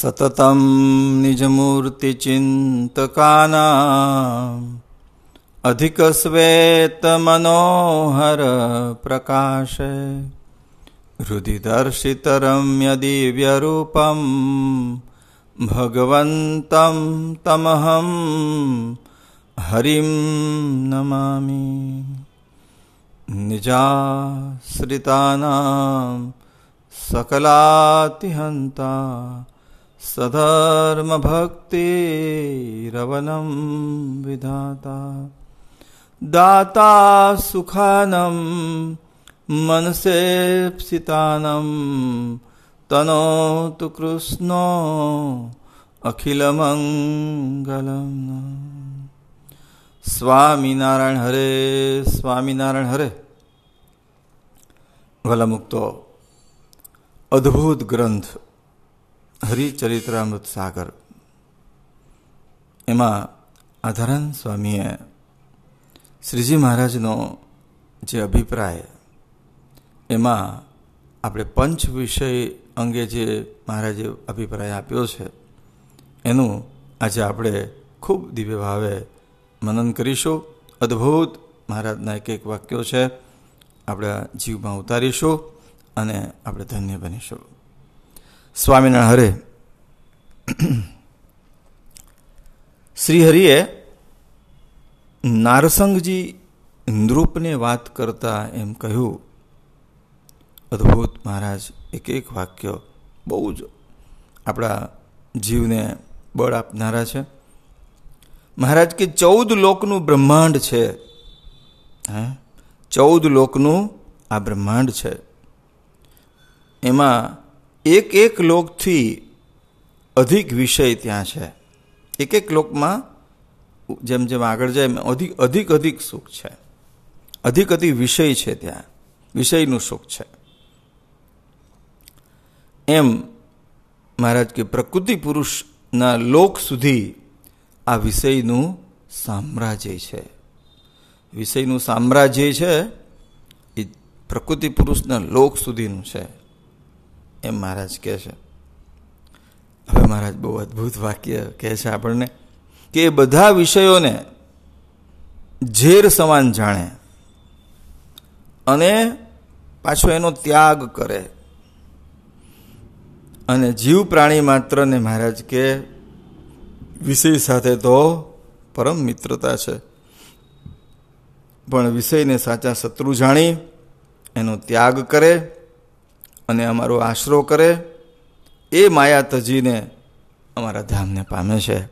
સતતમ નિજમૂર્તિચિંતકાના અધિકસ્વેતમનોહર પ્રકાશે હૃદિદર્શિતરમ્ય દિવ્યરૂપમ ભગવંતમ તમહમ હરિમ નમામિ નિજાશ્રિતાના સકલાતિહંતા सधर्मभक्तिरवनं विधाता दाता सुखानं मनसेप्सितानं तनोतु कृष्णो અખિલમંગલમ સ્વામિનારાયણ હરે સ્વામિનારાયણ હરે ભલા મુક્તો અદ્ભુત ગ્રંથ હરિચરિત્રામૃત સાગર. એમાં આધારાન સ્વામીએ શ્રીજી મહારાજનો જે અભિપ્રાય, એમાં આપણે પંચ વિષય અંગે જે મહારાજે અભિપ્રાય આપ્યો છે, એનું આજે આપણે ખૂબ દિવ્ય ભાવે મનન કરીશું. અદ્ભુત મહારાજના એક એક વાક્યો છે. આપણા જીવમાં ઉતારીશું અને આપણે ધન્ય બનીશું. સ્વામિનારાયણ હરે. શ્રી હરિએ નારસંગજી નૃપને વાત કરતા એમ કહ્યું, અદ્ભુત મહારાજ એક એક વાક્ય બહુ જ આપણા જીવને બળ આપનારા છે. મહારાજ કે ચૌદ લોકનું બ્રહ્માંડ છે. હે? ચૌદ લોકનું આ બ્રહ્માંડ છે. એમાં એક એક લોકથી અધિક વિષય ત્યાં છે. એક એક લોકમાં જેમ જેમ આગળ જાય એમ અધિક અધિક અધિક સુખ છે. અધિક અધિક વિષય છે ત્યાં. વિષયનું સુખ છે. એમ મહારાજ કે પ્રકૃતિ પુરુષના લોક સુધી આ વિષયનું સામ્રાજ્ય છે. વિષયનું સામ્રાજ્ય છે એ પ્રકૃતિ પુરુષના લોક સુધીનું છે. એમ મહારાજ કહે છે. હવે મહારાજ બહુ અદ્ભુત વાક્ય કહે છે આપણને કે એ બધા વિષયોને ઝેર સમાન જાણે અને પાછો એનો ત્યાગ કરે. અને જીવ પ્રાણી માત્રને મહારાજ કે વિષય સાથે તો પરમ મિત્રતા છે. પણ વિષયને સાચા શત્રુ જાણી એનો ત્યાગ કરે અને અમારો આશરો કરે, એ માયા તજીને અમારા ધામને પામે છે.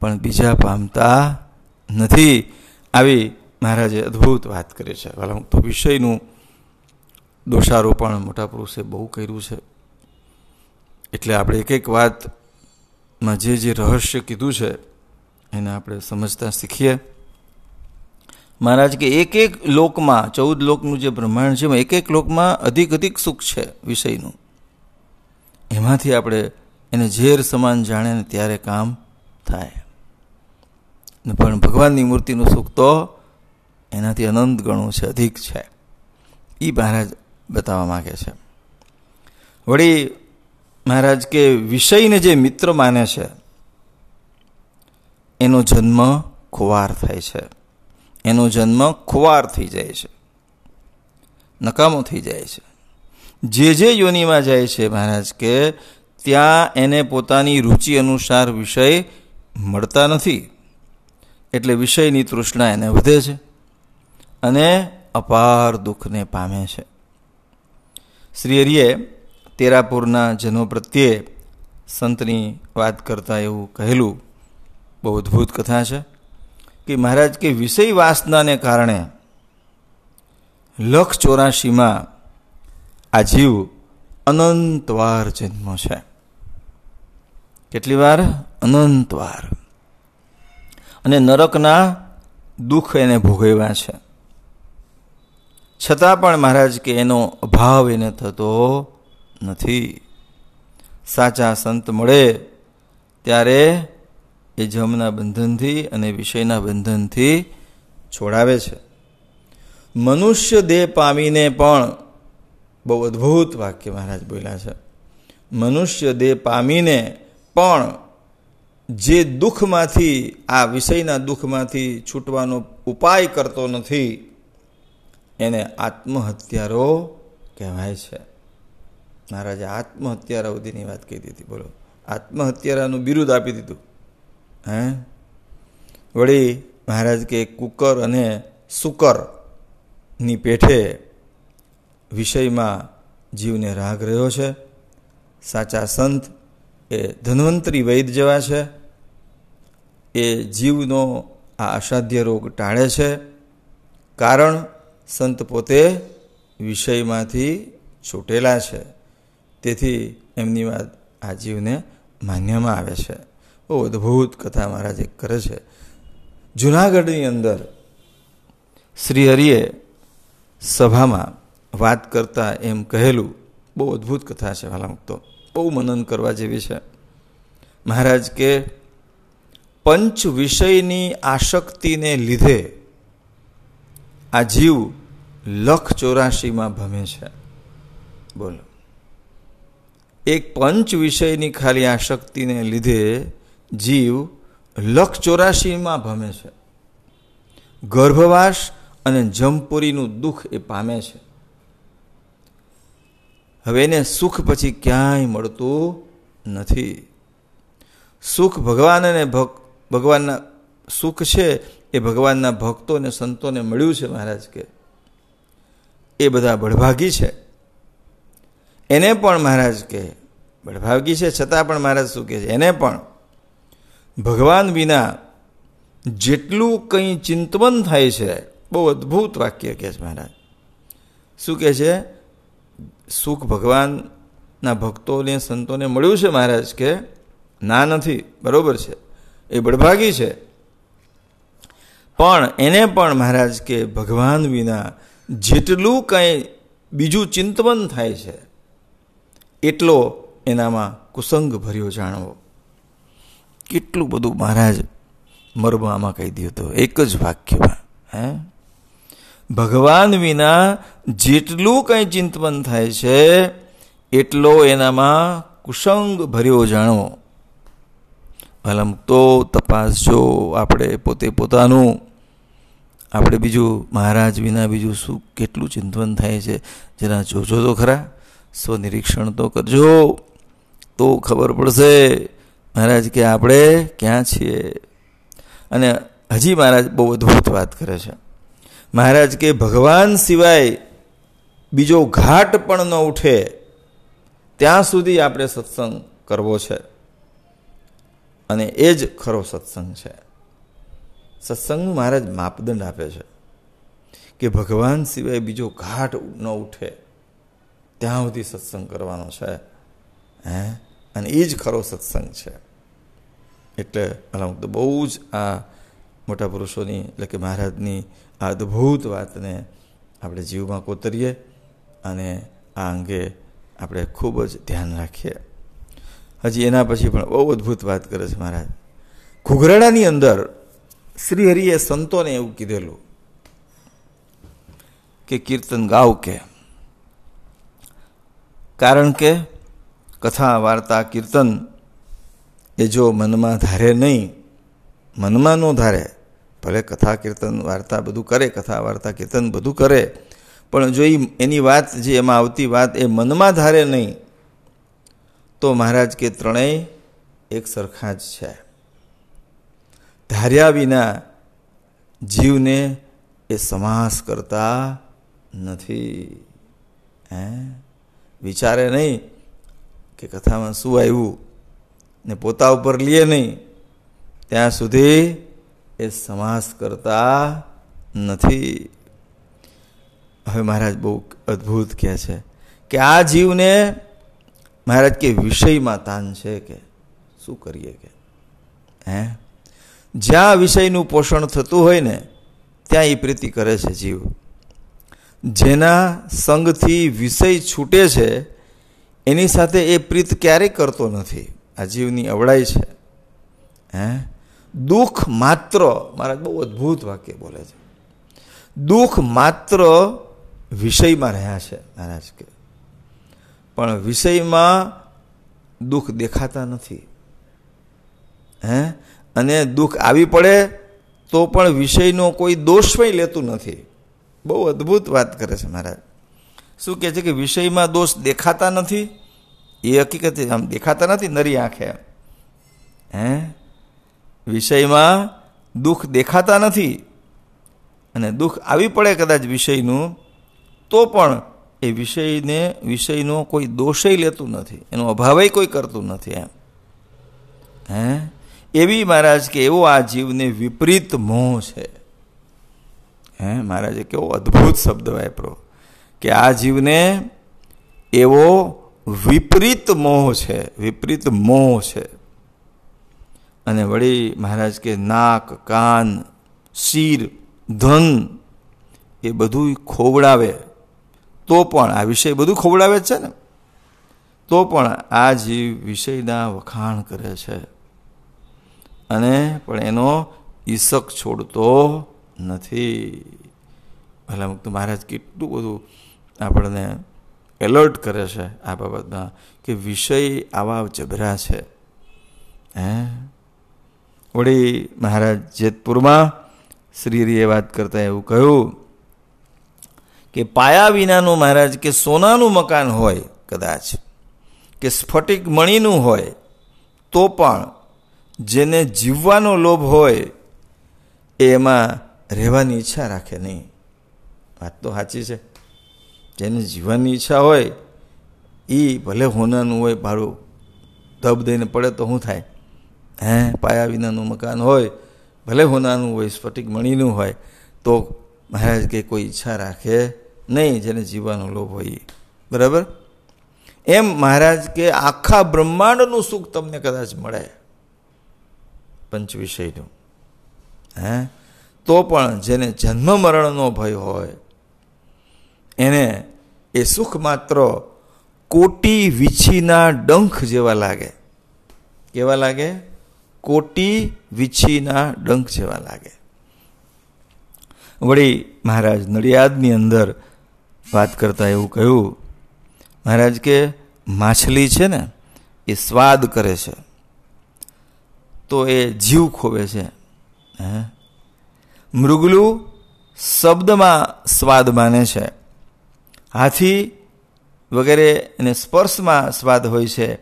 પણ બીજા પામતા નથી. આવી મહારાજે અદ્ભુત વાત કરી છે. ભલા તો વિષયનું દોષારોપણ મોટા પુરુષે બહુ કર્યું છે. એટલે આપણે એક એક વાતમાં જે જે રહસ્ય કીધું છે, એને આપણે સમજતા શીખીએ. મહારાજ, કે એક એક લોકમાં, ચૌદ લોકનું જે બ્રહ્માંડ છે એક એક લોકમાં અધિક અધિક સુખ છે વિષયનું. એમાંથી આપણે એને ઝેર સમાન જાણે ને ત્યારે કામ થાય. પણ ભગવાનની મૂર્તિનું સુખ તો એનાથી અનંત ગણું છે, અધિક છે. એ મહારાજ બતાવવા માગે છે. વળી મહારાજ, કે વિષયને જે મિત્ર માને છે, એનો જન્મ ખુવાર થાય છે. એનો જન્મ ખુવાર થઈ જાય છે. નકામો થઈ જાય છે. જે જે યોનિમાં જાય છે મહારાજ કે ત્યાં એને પોતાની રુચિ અનુસાર વિષય મળતા નથી. એટલે વિષયની તૃષ્ણા એને વધે છે અને અપાર દુઃખને પામે છે. શ્રી હરિએ તેરાપુરના જનો પ્રત્યે સંતની વાત કરતાં એવું કહેલું. બહુ અદ્ભુત કથા છે. કે મહારાજ, કે વિષય વાસનાને કારણે લખ ચોરાશીમાં આ જીવ અનંતવાર જન્મ છે. કેટલી વાર? અનંતવાર. અને નરકના દુઃખ એને ભોગવ્યા છે. છતાં પણ મહારાજ, કે એનો અભાવ એને થતો નથી. સાચા સંત મળે ત્યારે એ જમના બંધનથી અને વિષયના બંધનથી છોડાવે છે. મનુષ્ય દેહ પામીને પણ બહુ અદ્ભુત વાક્ય મહારાજ બોલ્યા છે. મનુષ્ય દેહ પામીને પણ જે દુઃખમાંથી, આ વિષયના દુઃખમાંથી છૂટવાનો ઉપાય કરતો નથી, એને આત્મહત્યારો કહેવાય છે. મહારાજે આત્મહત્યારા સુધીની વાત કહી દીધી. બોલો. આત્મહત્યારાનું બિરુદ આપી દીધું. હે? વળી મહારાજ કે કુકર અને સુકરની પેઠે વિષયમાં જીવને રાગ રહ્યો છે. સાચા સંત એ ધન્વંતરી વૈદ જેવા છે. એ જીવનો આ અસાધ્ય રોગ ટાળે છે. કારણ સંત પોતે વિષયમાંથી છૂટેલા છે. તેથી એમની વાત આ જીવને માન્યમાં આવે છે. બહુ અદ્ભુત કથા મહારાજે કરે છે. જુનાગઢની અંદર શ્રી હરિએ સભામાં વાત કરતા એમ કહેલું. બહુ અદ્ભુત કથા છે વાલા મુક્તો બહુ મનન કરવા જેવી છે. મહારાજ કે, પંચ વિષયની આશક્તિને લીધે આ જીવ લખ ચોરાશીમાં ભમે છે. બોલો. એક પંચ વિષયની ખાલી આશક્તિને લીધે જીવ લખ ચોરાશીમાં ભમે છે. ગર્ભવાસ અને જમપુરીનું દુઃખ એ પામે છે. હવે એને સુખ પછી ક્યાંય મળતું નથી. સુખ ભગવાન અને ભગવાનના સુખ છે એ ભગવાનના ભક્તો અને સંતોને મળ્યું છે મહારાજ કે, એ બધા બળભાગી છે. એને પણ મહારાજ કે, બળભાગી છે છતાં પણ મહારાજ શું કહે છે? એને પણ ભગવાન વિના જેટલું કંઈ ચિંતવન થાય છે, બહુ અદ્ભુત વાક્ય કહે છે મહારાજ. શું કહે છે? સુખ ભગવાનના ભક્તોને, સંતોને મળ્યું છે મહારાજ કે? ના નથી, બરાબર છે. એ બળભાગી છે. પણ એને પણ મહારાજ કે, ભગવાન વિના જેટલું કંઈ બીજું ચિંતવન થાય છે, એટલો એનામાં કુસંગ ભર્યો જાણવો. કેટલું બધું મહારાજ મરબામાં કહી દીધું તો એક જ વાક્યમાં, હે? ભગવાન વિના જેટલું કંઈ ચિંતવન થાય છે, એટલો એનામાં કુસંગ ભર્યો જાણો ભલા તો તપાસજો આપણે પોતે પોતાનું. આપણે બીજું મહારાજ વિના બીજું શું કેટલું ચિંતવન થાય છે? જેના જોજો તો ખરા, સ્વનિરીક્ષણ તો કરજો. તો ખબર પડશે. મહારાજ, કે આપણે ક્યાં છીએ? અને હજી મહારાજ બહુ અદ્ભુત વાત કરે છે. મહારાજ, કે ભગવાન સિવાય બીજો ઘાટ પણ ન ઉઠે, ત્યાં સુધી આપણે સત્સંગ કરવો છે. અને એ જ ખરો સત્સંગ છે. સત્સંગનું મહારાજ માપદંડ આપે છે કે ભગવાન સિવાય બીજો ઘાટ ન ઉઠે, ત્યાં સુધી સત્સંગ કરવાનો છે. હે? અને એ જ ખરો સત્સંગ છે. એટલે અલામુક તો બહુ જ આ મોટા પુરુષોની, એટલે કે મહારાજની આ અદ્ભુત વાતને આપણે જીવમાં કોતરીએ અને આ અંગે આપણે ખૂબ જ ધ્યાન રાખીએ. હજી એના પછી પણ બહુ અદ્ભુત વાત કરે છે મહારાજ. ઘૂઘરાડાની અંદર શ્રી હરિએ સંતોને એવું કીધેલું કે કીર્તન ગાવ કે. કારણ કે કથા, વાર્તા, કીર્તન એ જો મનમાં ધારે નહીં, મનમાં ન ધારે, ભલે કથા કીર્તન, વાર્તા બધું કરે, કથા, વાર્તા કીર્તન બધું કરે, પણ જો એની વાત જે એમાં આવતી વાત એ મનમાં ધારે નહીં, તો મહારાજ કે ત્રણેય એક સરખા જ છે. ધાર્યા વિના જીવને એ સમાસ કરતા નથી. હે? વિચારે નહીં કે કથામાં શું આવ્યું? ને પોતા ઉપર લે નહીં. ત્યાં સુધી એ સમાસ કરતા નથી. હવે મહારાજ બહુ અદ્ભુત કહે છે કે આ જીવને મહારાજ કે વિષયમાં તાન છે કે શું કરીએ કે? હે? જ્યાં વિષયનું પોષણ થતું હોય ને, ત્યાં એ પ્રીતિ કરે છે જીવ. જેના સંગથી વિષય છૂટે છે, એની સાથે એ પ્રીત ક્યારેય કરતો નથી. આ જીવની અવળાઈ છે. હે? દુઃખ માત્ર, મહારાજ બહુ અદ્ભુત વાક્ય બોલે છે. દુઃખ માત્ર વિષયમાં રહ્યા છે, મહારાજ કે. પણ વિષયમાં દુઃખ દેખાતા નથી. હે? અને દુઃખ આવી પડે તો પણ વિષયનો કોઈ દોષ પણ લેતું નથી. બહુ અદ્ભુત વાત કરે છે, મહારાજ. શું કહે છે કે વિષયમાં દોષ દેખાતા નથી? એ હકીકત આમ દેખાતા નથી નરી આંખે. હે? વિષયમાં દુઃખ દેખાતા નથી. અને દુઃખ આવી પડે કદાચ વિષયનું, તો પણ એ વિષયને, વિષયનો કોઈ દોષય લેતું નથી. એનો અભાવય કોઈ કરતું નથી એમ. હે? એવી મહારાજ કે એવો આ જીવને વિપરીત મોહ છે. હે? મહારાજે કેવો અદ્ભુત શબ્દ વાપરો કે આ જીવને એવો વિપરીત મોહ છે, વિપરીત મોહ છે. અને વળી મહારાજ કે નાક, કાન, શીર, ધન એ બધું ખોવડાવે. તો પણ આ વિષય બધું ખવડાવે છે ને. તો પણ આ જીવ વિષયના વખાણ કરે છે. અને પણ એનો ઈસક છોડતો નથી. ભલા મુક્ત મહારાજ, કેટલું બધું આપણને એલર્ટ કરે છે આ બાબતમાં કે વિષય આવા જબરા છે. હે? વળી મહારાજ જેતપુરમાં શ્રીરીએ વાત કરતા એવું કહ્યું કે પાયા વિનાનું મહારાજ કે સોનાનું મકાન હોય કદાચ કે સ્ફટિક મણીનું હોય તો પણ જેને જીવવાનો લોભ હોય એમાં રહેવાની ઈચ્છા રાખે નહીં. વાત તો સાચી છે. જેને જીવવાની ઈચ્છા હોય એ ભલે હોનાનું હોય ભાડું ધબ દઈને પડે તો શું થાય? હે, પાયા વિનાનું મકાન હોય, ભલે હોનાનું હોય, સ્ફટિક મણીનું હોય, તો મહારાજ કે કોઈ ઈચ્છા રાખે નહીં, જેને જીવવાનો લોભ હોય બરાબર? એમ મહારાજ કે આખા બ્રહ્માંડનું સુખ તમને કદાચ મળે પંચવિષયનું. હે? તો પણ જેને જન્મ મરણનો ભય હોય એને એ સુખ માત્ર કોટી વીછીના ડંખ જેવા લાગે. કેવા લાગે? કોટી વીછીના ડંખ જેવા લાગે. વળી મહારાજ નડિયાદની અંદર વાત કરતા એવું કહ્યું, મહારાજ કે માછલી છે ને, એ સ્વાદ કરે છે. તો એ જીવ ખોવે છે. હે? મૃગલું શબ્દમાં સ્વાદ માને છે. હાથી વગેરે અને સ્પર્શમાં સ્વાદ હોય છે.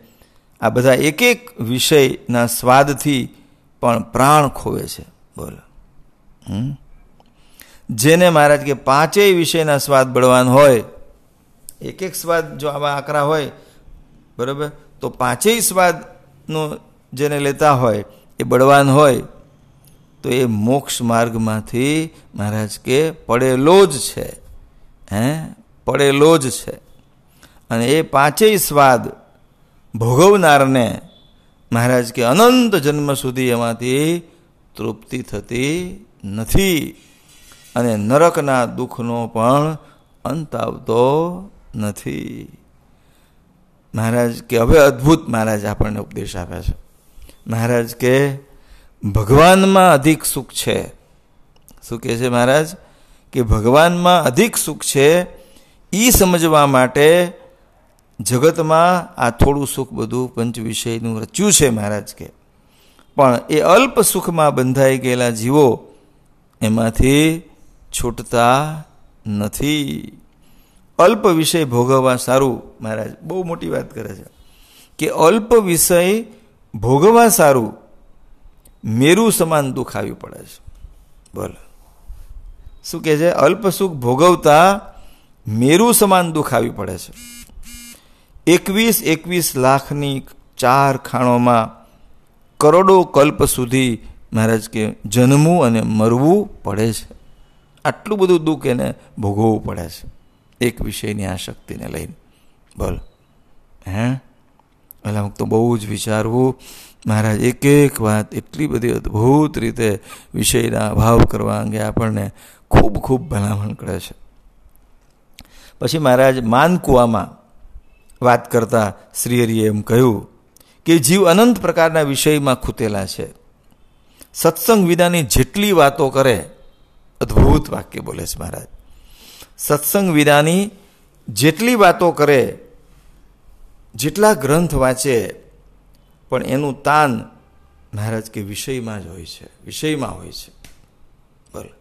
આ બધા એક એક વિષયના સ્વાદથી પણ પ્રાણ ખોવે છે. બોલો. જેને મહારાજ કે પાંચેય વિષયના સ્વાદ બળવાન હોય એક એક સ્વાદ જો આવા આકરા હોય, બરાબર, તો પાંચેય સ્વાદનો જેને લેતા હોય, એ બળવાન હોય, તો એ મોક્ષ માર્ગમાંથી મહારાજ કે પડેલો જ છે. હે? પડેલો જ છે. અને એ પાંચેય સ્વાદ ભોગવનારને મહારાજ કે અનંત જન્મ સુધી એમાંથી તૃપ્તિ થતી નથી. અને નરકના દુઃખનો પણ અંત આવતો નથી. મહારાજ કે હવે અદ્ભુત મહારાજ આપણને ઉપદેશ આપે છે. મહારાજ કે ભગવાનમાં અધિક સુખ છે. શું કહે છે મહારાજ? કે ભગવાનમાં અધિક સુખ છે એ સમજવા માટે જગતમાં આ થોડું સુખ બધું પંચ વિષયનું રચ્યું છે મહારાજ કે. પણ એ અલ્પ સુખમાં બંધાઈ ગયેલા જીવો એમાંથી છૂટતા નથી. અલ્પ વિષય ભોગવવા સારું મહારાજ, બહુ મોટી વાત કરે છે. કે અલ્પ વિષય ભોગવવા સારું, મેરું સમાન દુઃખ આવ્યું પડે છે. બોલો. શું કહે છે? અલ્પ સુખ ભોગવતા મેરુ સમાન દુઃખ આવી પડે છે. એકવીસ એકવીસ લાખની ચાર ખાણોમાં કરોડો કલ્પ સુધી મહારાજ કે જન્મવું અને મરવું પડે છે. આટલું બધું દુઃખ એને ભોગવવું પડે છે. એક વિષયની આ શક્તિને લઈને. બોલ. હે? એટલે તો બહુ જ વિચારવું. મહારાજ, એક એક વાત એટલી બધી અદ્ભુત રીતે વિષયના અભાવ કરવા અંગે આપણને ખૂબ ખૂબ ભલામણ કરે છે. પછી મહારાજ માનકુવામાં વાત કરતા શ્રીહરિએ એમ કહ્યું કે જીવ અનંત પ્રકારના વિષયમાં ખૂતેલા છે. સત્સંગ વિનાની જેટલી વાતો કરે, અદ્ભુત વાક્ય બોલે છે મહારાજ. સત્સંગ વિનાની જેટલી વાતો કરે, જેટલા ગ્રંથ વાંચે, પણ એનું તાન મહારાજ કે વિષયમાં જ હોય છે, વિષયમાં હોય છે. બોલો.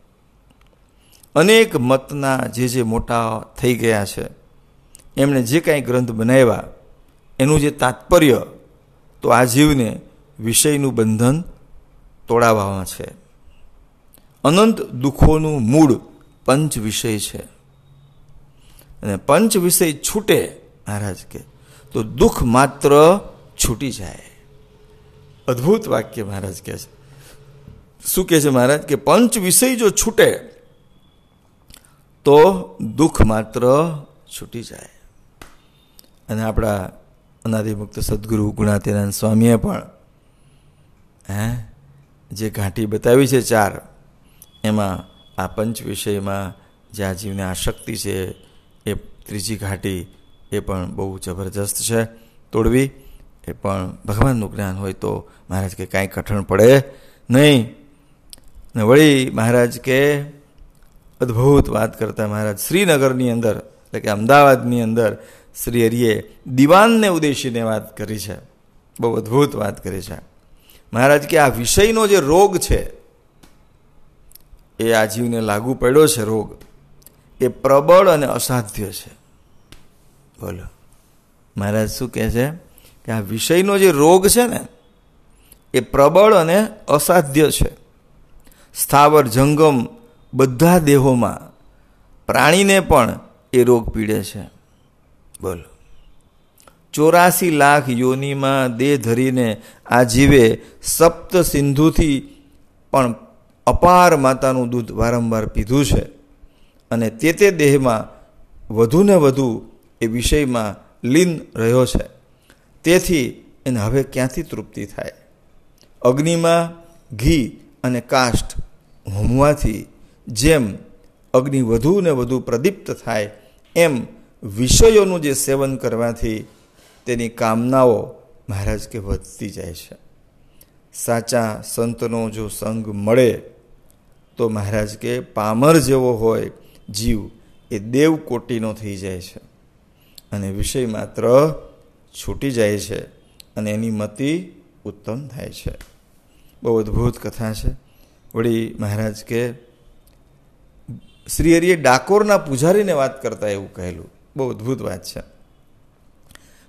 અનેક મતના જે જે મોટા થઈ ગયા છે, એમણે જે કાંઈ ગ્રંથ બનાવ્યા, એનું જે તાત્પર્ય તો આ જીવને વિષયનું બંધન તોડાવવામાં છે. અનંત દુઃખોનું મૂળ પંચ વિષય છે. અને પંચ વિષય છૂટે, મહારાજ કે, તો દુઃખ માત્ર છૂટી જાય. અદ્ભુત વાક્ય મહારાજ કહે છે. શું કહે છે મહારાજ કે પંચ વિષય જો છૂટે તો દુઃખ માત્ર છૂટી જાય. અને આપણા અનાદિમુક્ત સદગુરુ ગુણાતીનંદ સ્વામીએ પણ, હે, જે ઘાંટી બતાવી છે ચાર, એમાં આ પંચ વિષયમાં જે આ જીવને આશક્તિ છે, એ ત્રીજી ઘાટી એ પણ બહુ જબરજસ્ત છે તોડવી. એ પણ ભગવાનનું જ્ઞાન હોય તો મહારાજ કે કાંઈ કઠણ પડે નહીં. ને વળી મહારાજ કે અદ્ભુત વાત કરતા મહારાજ. શ્રીનગરની અંદર, એટલે કે અમદાવાદની અંદર, શ્રી હરિએ દિવાનને ઉદ્દેશીને વાત કરી છે. બહુ અદ્ભુત વાત કરી છે. મહારાજ કે આ વિષયનો જે રોગ છે, એ આ જીવને લાગુ પડ્યો છે રોગ. એ પ્રબળ અને અસાધ્ય છે. બોલો. મહારાજ શું કહે છે? કે આ વિષયનો જે રોગ છે ને, એ પ્રબળ અને અસાધ્ય છે. સ્થાવર જંગમ બધા દેહોમાં પ્રાણીને પણ એ રોગ પીડે છે. બોલો. ચોરાસી લાખ યોનીમાં દેહ ધરીને આ જીવે સપ્ત સિંધુથી પણ અપાર માતાનું દૂધ વારંવાર પીધું છે અને તે તે દેહમાં વધુ ને વધુ એ વિષયમાં લીન રહ્યો છે. તેથી એને હવે ક્યાંથી તૃપ્તિ થાય? અગ્નિમાં ઘી અને કાષ્ટ હોમવાથી જેમ અગ્નિ વધુ ને વધુ પ્રદીપ્ત થાય, એમ વિષયોનું જે સેવન કરવાથી તેની કામનાઓ મહારાજ કે વધતી જાય છે. સાચા સંતનો જો સંગ મળે, તો મહારાજ કે પામર જેવો હોય, જીવ એ દેવ કોટીનો થઈ જાય છે. અને વિષય માત્ર છૂટી જાય છે અને એની મતિ ઉત્તમ થાય છે. બહુ અદ્ભુત કથા છે. વળી મહારાજ કે શ્રી હરિએ ડાકોરના પૂજારીને વાત કરતા એવું કહેલું. બહુ અદ્ભુત વાત છે.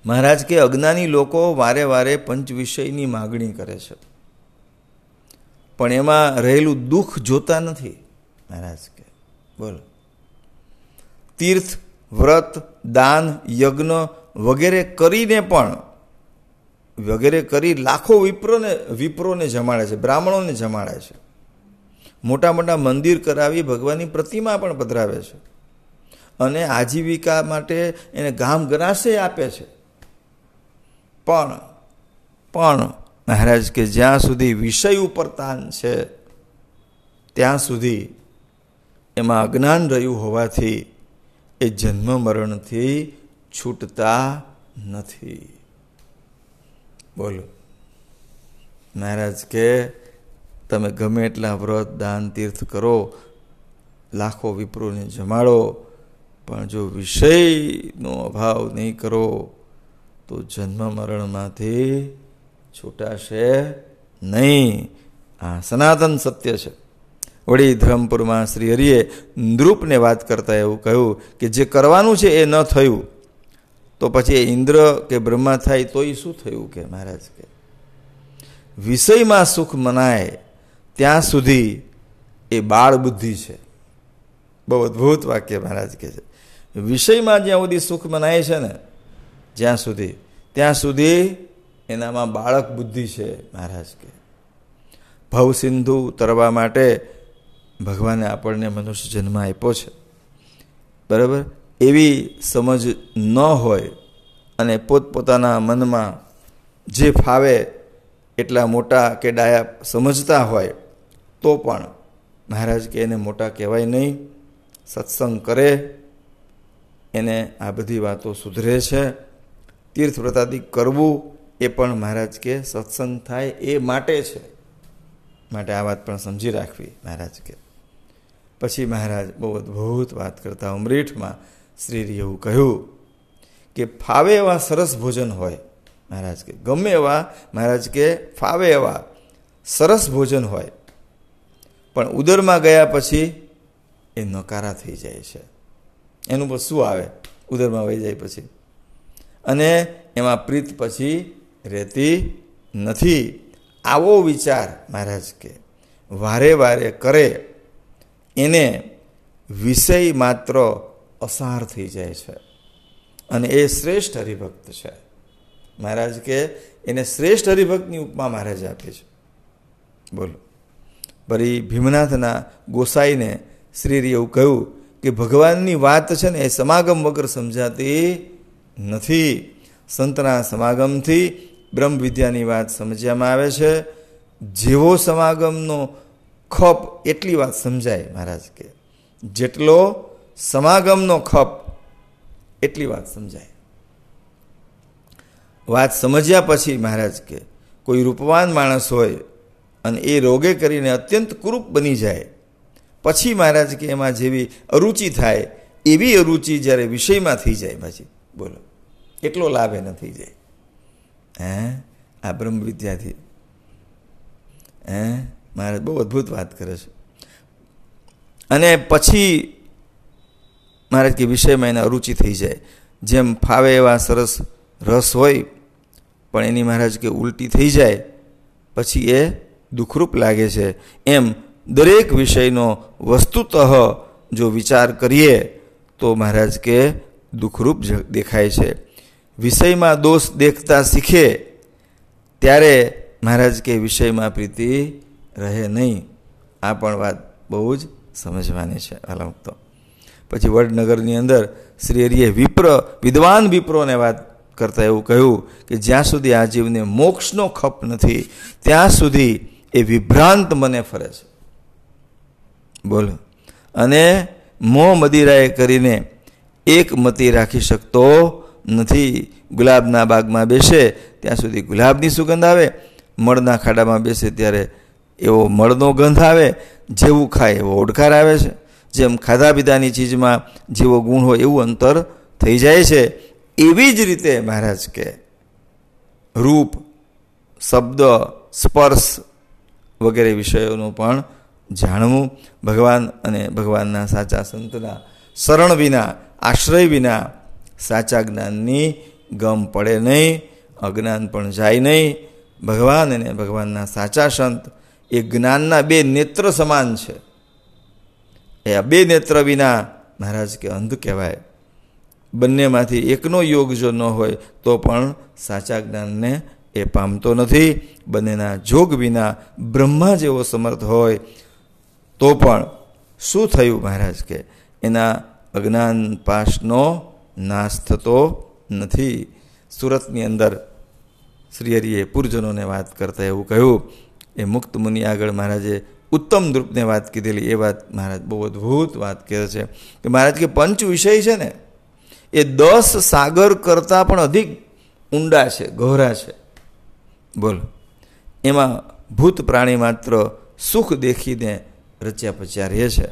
મહારાજ કે, અજ્ઞાની લોકો વારે વારે પંચ વિષયની માગણી કરે છે. પણ એમાં રહેલું દુઃખ જોતા નથી. મહારાજ કે, બોલો. તીર્થ, વ્રત, દાન, યજ્ઞ વગેરે કરીને પણ, વગેરે કરી લાખો વિપ્રોને વિપ્રોને જમાડે છે, બ્રાહ્મણોને જમાડે છે. મોટા મોટા મંદિર કરાવી ભગવાનની પ્રતિમા પણ પધરાવે છે. અને આજીવિકા માટે એને ગામ ગરાશે આપે છે. પણ પણ, મહારાજ, કે જ્યાં સુધી વિષય ઉપર તાન છે, ત્યાં સુધી એમાં અજ્ઞાન રહ્યું હોવાથી એ જન્મ મરણથી છૂટતા નથી. બોલો. મહારાજ કે તમે ગમે એટલા વ્રત, દાન, તીર્થ કરો, લાખો વિપ્રોને જમાડો, પણ જો વિષયનો અભાવ નહીં કરો, તો જન્મ મરણમાંથી છૂટાશે નહીં. આ સનાતન સત્ય છે. વળી ધરમપુરમાં શ્રી હરિએ નૃપને વાત કરતા એવું કહ્યું કે જે કરવાનું છે એ ન થયું. તો પછી ઇન્દ્ર કે બ્રહ્મા થાય તોય શું થયું કે મહારાજ કે? વિષયમાં સુખ મનાય ત્યાં સુધી એ બાળ બુદ્ધિ છે. બહુ અદ્ભુત વાક્ય મહારાજ કહે છે. વિષયમાં જ્યાં સુધી સુખ મનાય છે ને, જ્યાં સુધી, ત્યાં સુધી એનામાં બાળક બુદ્ધિ છે મહારાજ કે ભવસિંધુ તરવા માટે ભગવાને આપણને મનુષ્ય જન્મ આપ્યો છે. બરાબર? એવી સમજ ન હોય અને પોતપોતાના મનમાં જે ફાવે એટલા મોટા કે ડાયા સમજતા હોય તો પણ મહારાજ કે એને મોટા કહેવાય નહીં, સત્સંગ કરે, એને આ બધી વાતો સુધરે છે તીર્થ પ્રતાદી કરવું એ પણ મહારાજ કે સત્સંગ થાય એ માટે છે. માટે આ વાત પણ સમજી રાખવી મહારાજ કે. પછી મહારાજ બહુ અદ્ભુત વાત કરતા અમરીઠમાં શ્રી એવું કહ્યું કે ફાવે એવા સરસ ભોજન હોય, મહારાજ કે ગમે એવા, મહારાજ કે ફાવે એવા સરસ ભોજન હોય પણ ઉદરમાં ગયા પછી એ નકારા થઈ જાય છે. એનું પર શું આવે? ઉદરમાં વહી જાય પછી. અને એમાં પ્રીત પછી રહેતી નથી. આવો વિચાર મહારાજ કે, વારે વારે કરે, એને વિષય માત્ર અસાર થઈ જાય છે. અને એ શ્રેષ્ઠ હરિભક્ત છે. મહારાજ કે, એને શ્રેષ્ઠ હરિભક્તની ઉપમા મહારાજ આપે છે. બોલો. ફરી ભીમનાથના ગોસાઈને શ્રી એવું કહ્યું કે, ભગવાનની વાત છે ને એ સમાગમ વગર સમજાતી નથી. સંતના સમાગમથી બ્રહ્મ વિદ્યાની વાત સમજવામાં આવે છે. જેવો સમાગમનો ખપ એટલી વાત સમજાય મહારાજ કે, જેટલો સમાગમનો ખપ એટલી વાત સમજાય. વાત સમજ્યા પછી મહારાજ કે, કોઈ રૂપવાન માણસ હોય અને એ રોગે કરીને અત્યંત કુરૂપ બની જાય. પછી મહારાજ કે એમાં જેવી અરુચિ થાય, એવી અરુચિ જ્યારે વિષયમાં થઈ જાય પછી બોલો, એટલો લાભ એને થઈ જાય. હે? આ બ્રહ્મ વિદ્યાથી. હે? મહારાજ બહુ અદ્ભુત વાત કરે છે. અને પછી મહારાજ કે વિષયમાં એને અરુચિ થઈ જાય. જેમ ફાવે એવા સરસ રસ હોય, પણ એની મહારાજ કે ઉલટી થઈ જાય, પછી એ દુઃખરૂપ લાગે છે. એમ દરેક વિષયનો વસ્તુતઃ જો વિચાર કરીએ તો મહારાજ કે દુઃખરૂપ દેખાય છે. વિષયમાં દોષ દેખતા શીખે ત્યારે મહારાજ કે વિષયમાં પ્રીતિ રહે નહીં. આ પણ વાત બહુ જ સમજવાની છે. અલમતો પછી વડનગરની અંદર શ્રી હરિએ વિપ્ર, વિદ્વાન વિપ્રોને વાત કરતાં એવું કહ્યું કે જ્યાં સુધી આ જીવને મોક્ષનો ખપ નથી, ત્યાં સુધી એ વિભ્રાંત મને ફરે છે. બોલો. અને મોં મદિરાએ કરીને એક મતી રાખી શકતો નથી. ગુલાબના બાગમાં બેસે, ત્યાં સુધી ગુલાબની સુગંધ આવે, મળના ખાડામાં બેસે ત્યારે એવો મળનો ગંધ આવે, જેવું ખાય એવો ઓડકાર આવે છે. જેમ ખાધા પીધાની ચીજમાં જેવો ગુણ હોય એવું અંતર થઈ જાય છે. એવી જ રીતે મહારાજ કે, રૂપ, શબ્દ, સ્પર્શ વગેરે વિષયોનું પણ જાણવું. ભગવાન અને ભગવાનના સાચા સંતના શરણ વિના, આશ્રય વિના સાચા જ્ઞાનની ગમ પડે નહીં, અજ્ઞાન પણ જાય નહીં. ભગવાન અને ભગવાનના સાચા સંત એ જ્ઞાનના બે નેત્ર સમાન છે. એ આ બે નેત્ર વિના મહારાજ કે અંધ કહેવાય. બંનેમાંથી એકનો યોગ જો ન હોય, તો પણ સાચા જ્ઞાનને એ પામતો નથી. બંનેના જોગ વિના બ્રહ્મા જેવો સમર્થ હોય તો પણ શું થયું મહારાજ કે એના અજ્ઞાન પાશનો નાશ થતો નથી? સુરતની અંદર શ્રી હરિએ પૂર્જનોને વાત કરતા એવું કહ્યું. એ મુક્ત મુનિ આગળ મહારાજે ઉત્તમ દ્રુપને વાત કીધેલી. એ વાત મહારાજ બહુ અદ્ભુત વાત કહે છે કે મહારાજ કે પંચ વિષય છે ને, એ દસ સાગર કરતાં પણ અધિક ઊંડા છે, ગહરા છે. બોલ. એમાં ભૂત પ્રાણી માત્ર સુખ દેખીને રચ્યા પચ્યા રહે છે.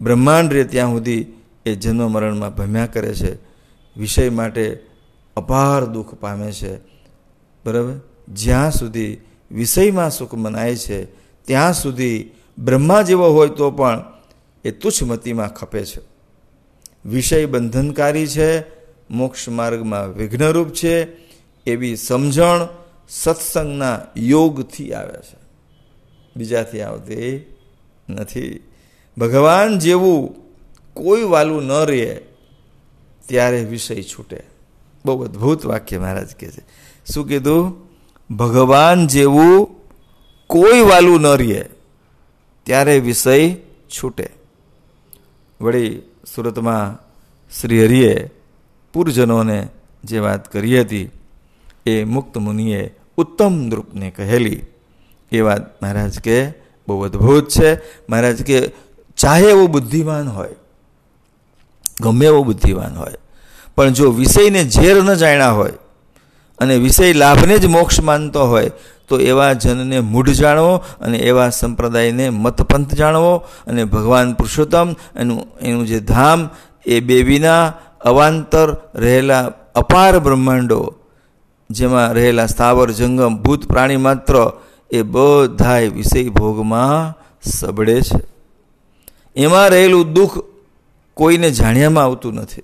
બ્રહ્માંડ રહે ત્યાં સુધી એ જન્મ મરણમાં ભમ્યા કરે છે. વિષય માટે અપાર દુઃખ પામે છે. બરાબર? જ્યાં સુધી વિષયમાં સુખ મનાય છે, ત્યાં સુધી બ્રહ્મા જેવો હોય તો પણ એ તુચ્છમતીમાં ખપે છે. વિષય બંધનકારી છે, મોક્ષ માર્ગમાં વિઘ્નરૂપ છે, એવી સમજણ સત્સંગના યોગથી આવે છે. બીજાથી આવતી નથી. ભગવાન જેવું કોઈ વાલું ન રહે ત્યારે વિષય છૂટે. બહુ અદ્ભુત વાક્ય મહારાજ કહે છે. શું કીધું? ભગવાન જેવું કોઈ વાલું ન રહે ત્યારે વિષય છૂટે. વળી સુરતમાં શ્રી હરિએ પૂરજનોને જે વાત કરી હતી એ મુક્ત મુનિએ ઉત્તમ દ્રુપને કહેલી. એ વાત મહારાજ કે બહુ અદ્ભુત છે. મહારાજ કે ચાહે એવો બુદ્ધિમાન હોય, ગમે એવો બુદ્ધિમાન હોય, પણ જો વિષયને ઝેર ન જાણ્યા હોય અને વિષય લાભને જ મોક્ષ માનતો હોય, તો એવા જનને મૂઢ જાણવો અને એવા સંપ્રદાયને મતપંથ જાણવો અને ભગવાન પુરુષોત્તમ એનું એનું જે ધામ, એ બે વિના અવાંતર રહેલા અપાર બ્રહ્માંડો જેમાં રહેલા સ્થાવર, જંગમ, ભૂત, પ્રાણી માત્ર એ બધાય વિષય ભોગમાં સબડે છે. એમાં રહેલું દુઃખ કોઈને જાણ્યામાં આવતું નથી.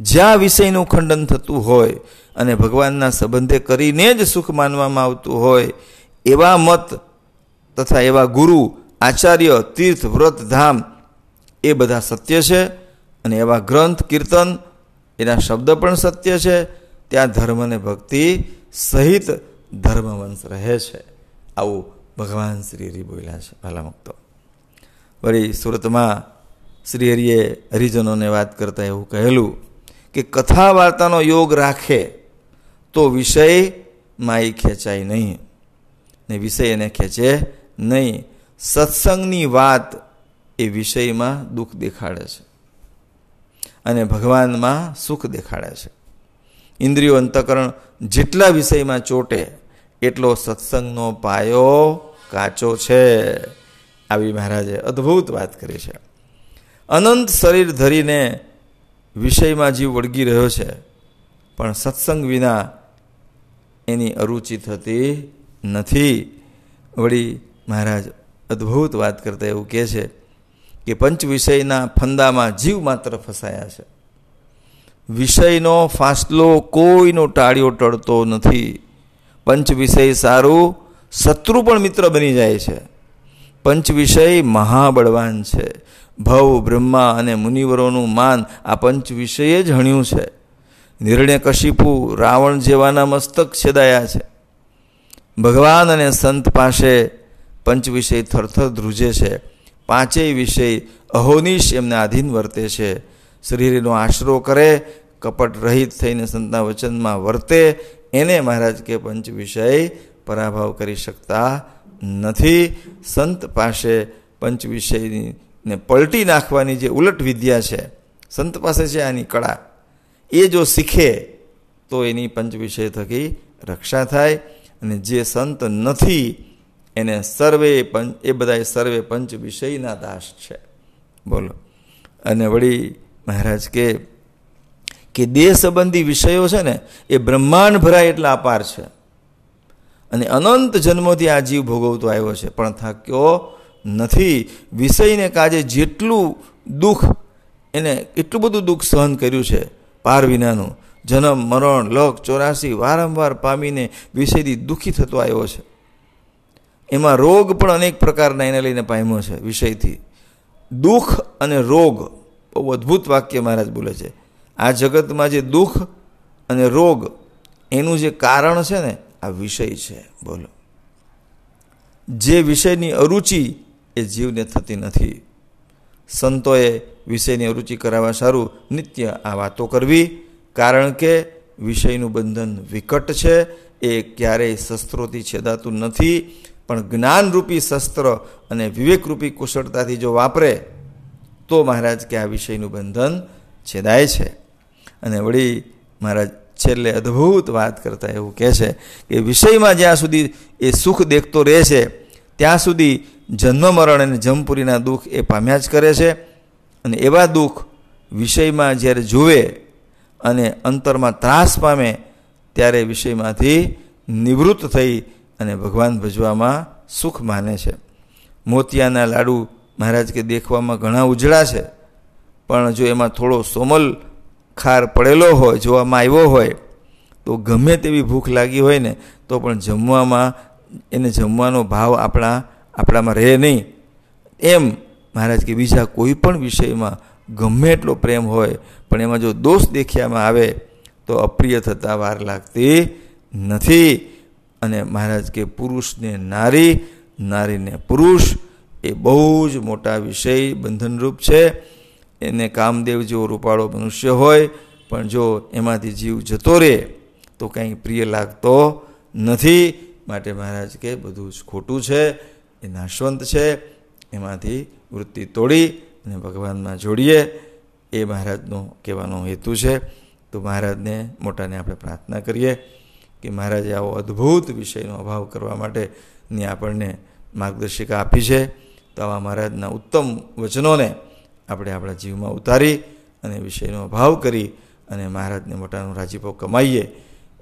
જ્યાં વિષયનું ખંડન થતું હોય અને ભગવાનના સંબંધે કરીને જ સુખ માનવામાં આવતું હોય, એવા મત તથા એવા ગુરુ, આચાર્ય, તીર્થ, વ્રત, ધામ એ બધા સત્ય છે અને એવા ગ્રંથ, કીર્તન એના શબ્દ પણ સત્ય છે ત્યાં ધર્મ અને ભક્તિ સહિત ધર્મવંશ રહે છે. આવું ભગવાન શ્રી હરિ બોલ્યા છે ભલા મુક્તો. વળી સુરતમાં શ્રી હરિએ હરિજનોને વાત કરતાં એવું કહેલું કે કથા વાર્તાનો યોગ રાખે તો વિષયમાં એ ખેંચાય નહીં ને વિષય એને ખેંચે નહીં. સત્સંગની વાત એ વિષયમાં દુઃખ દેખાડે છે અને ભગવાનમાં સુખ દેખાડે છે. ઇન્દ્રિયો અંતકરણ જેટલા વિષયમાં ચોટે, એટલો સત્સંગનો પાયો કાચો છે. આવી મહારાજે અદ્ભુત વાત કરી છે. અનંત શરીર ધરીને વિષયમાં જીવ વળગી રહ્યો છે, પણ સત્સંગ વિના એની અરુચિ થતી નથી. વળી મહારાજ અદ્ભુત વાત કરતા એવું કહે છે કે પંચ વિષયના ફંદામાં જીવ માત્ર ફસાયા છે. વિષયનો ફાસલો કોઈનો ટાળ્યો ટળતો નથી. પંચ વિષય સારું, શત્રુ પણ મિત્ર બની જાય છે. પંચ વિષય મહાબળવાન છે. ભવ, બ્રહ્મા અને મુનિવરોનું માન આ પંચ વિષયે જ હણ્યું છે. નિર્ણય કશિપુ રાવણ જેવાના મસ્તક છેદાયા છે. ભગવાન અને સંત પાસે પંચ વિષય થરથર ધ્રુજે છે. પાંચેય વિષય અહોનિશ એમને આધીન વર્તે છે. શરીરનો આશરો કરે, કપટ રહિત થઈને સંતના વચનમાં વર્તે, એને મહારાજ કે પંચ વિષય પરાભવ કરી શકતા નથી. સંત પાસે પંચ વિષયની ને પલટી નાખવાની જે ઉલટ વિદ્યા છે, સંત પાસે છે આની કળા. એ જો શીખે, તો એની પંચ વિષય થકી રક્ષા થાય. અને જે સંત નથી, એને સર્વે પંચ, એ બધા સર્વે પંચ વિષયના દાસ છે. બોલો. અને વળી મહારાજ, કે કે દેહ સંબંધી વિષયો છે ને, એ બ્રહ્માંડ ભરાય એટલા અપાર છે. અને અનંત જન્મોથી આ જીવ ભોગવતો આવ્યો છે. પણ થાક્યો નથી. વિષયને કાજે જેટલું દુઃખ, એને એટલું બધું દુઃખ સહન કર્યું છે, પાર વિનાનું. જન્મ, મરણ લખ ચોરાસી, વારંવાર પામીને વિષયથી દુઃખી થતો આવ્યો છે. એમાં રોગ પણ અનેક પ્રકારના એને લઈને પામ્યો છે, વિષયથી. દુઃખ અને રોગ બહુ અદ્ભુત વાક્ય મહારાજ બોલે છે. આ જગતમાં જે દુઃખ અને રોગ, એનું જે કારણ છે ને, આ વિષય છે. બોલો. જે વિષયની અરુચિ એ જીવને થતી નથી. સંતોએ વિષયની અરુચિ કરાવવા સારું નિત્ય આ વાતો કરવી, કારણ કે વિષયનું બંધન વિકટ છે, એ ક્યારેય શસ્ત્રોથી છેદાતું નથી, પણ જ્ઞાનરૂપી શસ્ત્ર અને વિવેકરૂપી કુશળતાથી જો વાપરે તો મહારાજ કે આ વિષયનું બંધન છેદાય છે. અને વળી મહારાજ છેલ્લે અદ્ભુત વાત કરતા એવું કહે છે કે વિષયમાં જ્યાં સુધી એ સુખ દેખતો રહે છે, ત્યાં સુધી જન્મ મરણ અને જમપુરીના દુઃખ એ પામ્યા જ કરે છે. અને એવા દુઃખ વિષયમાં જ્યારે જુએ અને અંતરમાં ત્રાસ પામે, ત્યારે વિષયમાંથી નિવૃત્ત થઈ અને ભગવાન ભજવામાં સુખ માને છે. મોતિયાના લાડુ મહારાજ કે દેખવામાં ઘણા ઉજળા છે. પણ જો એમાં થોડો સોમલ ખાર પડેલો હોય, જોવામાં આવ્યો હોય, તો ગમે તેવી ભૂખ લાગી હોય ને, તો પણ જમવામાં, એને જમવાનો ભાવ આપણા, આપણામાં રહે નહીં. એમ મહારાજ કે બીજા કોઈ પણ વિષયમાં ગમે એટલો પ્રેમ હોય, પણ એમાં જો દોષ દેખ્યામાં આવે, તો અપ્રિય થતાં વાર લાગતી નથી. અને મહારાજ કે પુરુષને નારી, નારીને પુરુષ એ બહુ જ મોટા વિષય બંધનરૂપ છે. એને કામદેવ જેવો રૂપાળો મનુષ્ય હોય, પણ જો એમાંથી જીવ જતો રહે, તો કંઈ પ્રિય લાગતો નથી. માટે મહારાજ કે બધું જ ખોટું છે, એ નાશવંત છે. એમાંથી વૃત્તિ તોડી અને ભગવાનમાં જોડીએ, એ મહારાજનો કહેવાનો હેતુ છે. તો મહારાજને, મોટાને આપણે પ્રાર્થના કરીએ કે મહારાજે આવો અદ્ભુત વિષયનો અભાવ કરવા માટેની આપણને માર્ગદર્શિકા આપી છે. તો આવા મહારાજના ઉત્તમ વચનોને આપણે આપણા જીવમાં ઉતારી અને વિષયનો અભાવ કરી અને મહારાજને મોટાનો રાજીપો કમાઈએ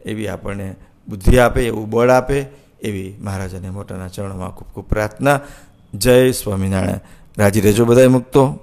એવી આપણને બુદ્ધિ આપે, એવું બળ આપે એવી મહારાજાને મોટાના ચરણમાં ખૂબ ખૂબ પ્રાર્થના. જય સ્વામિનારાયણ. રાજી રહેજો બધાય મુક્તો.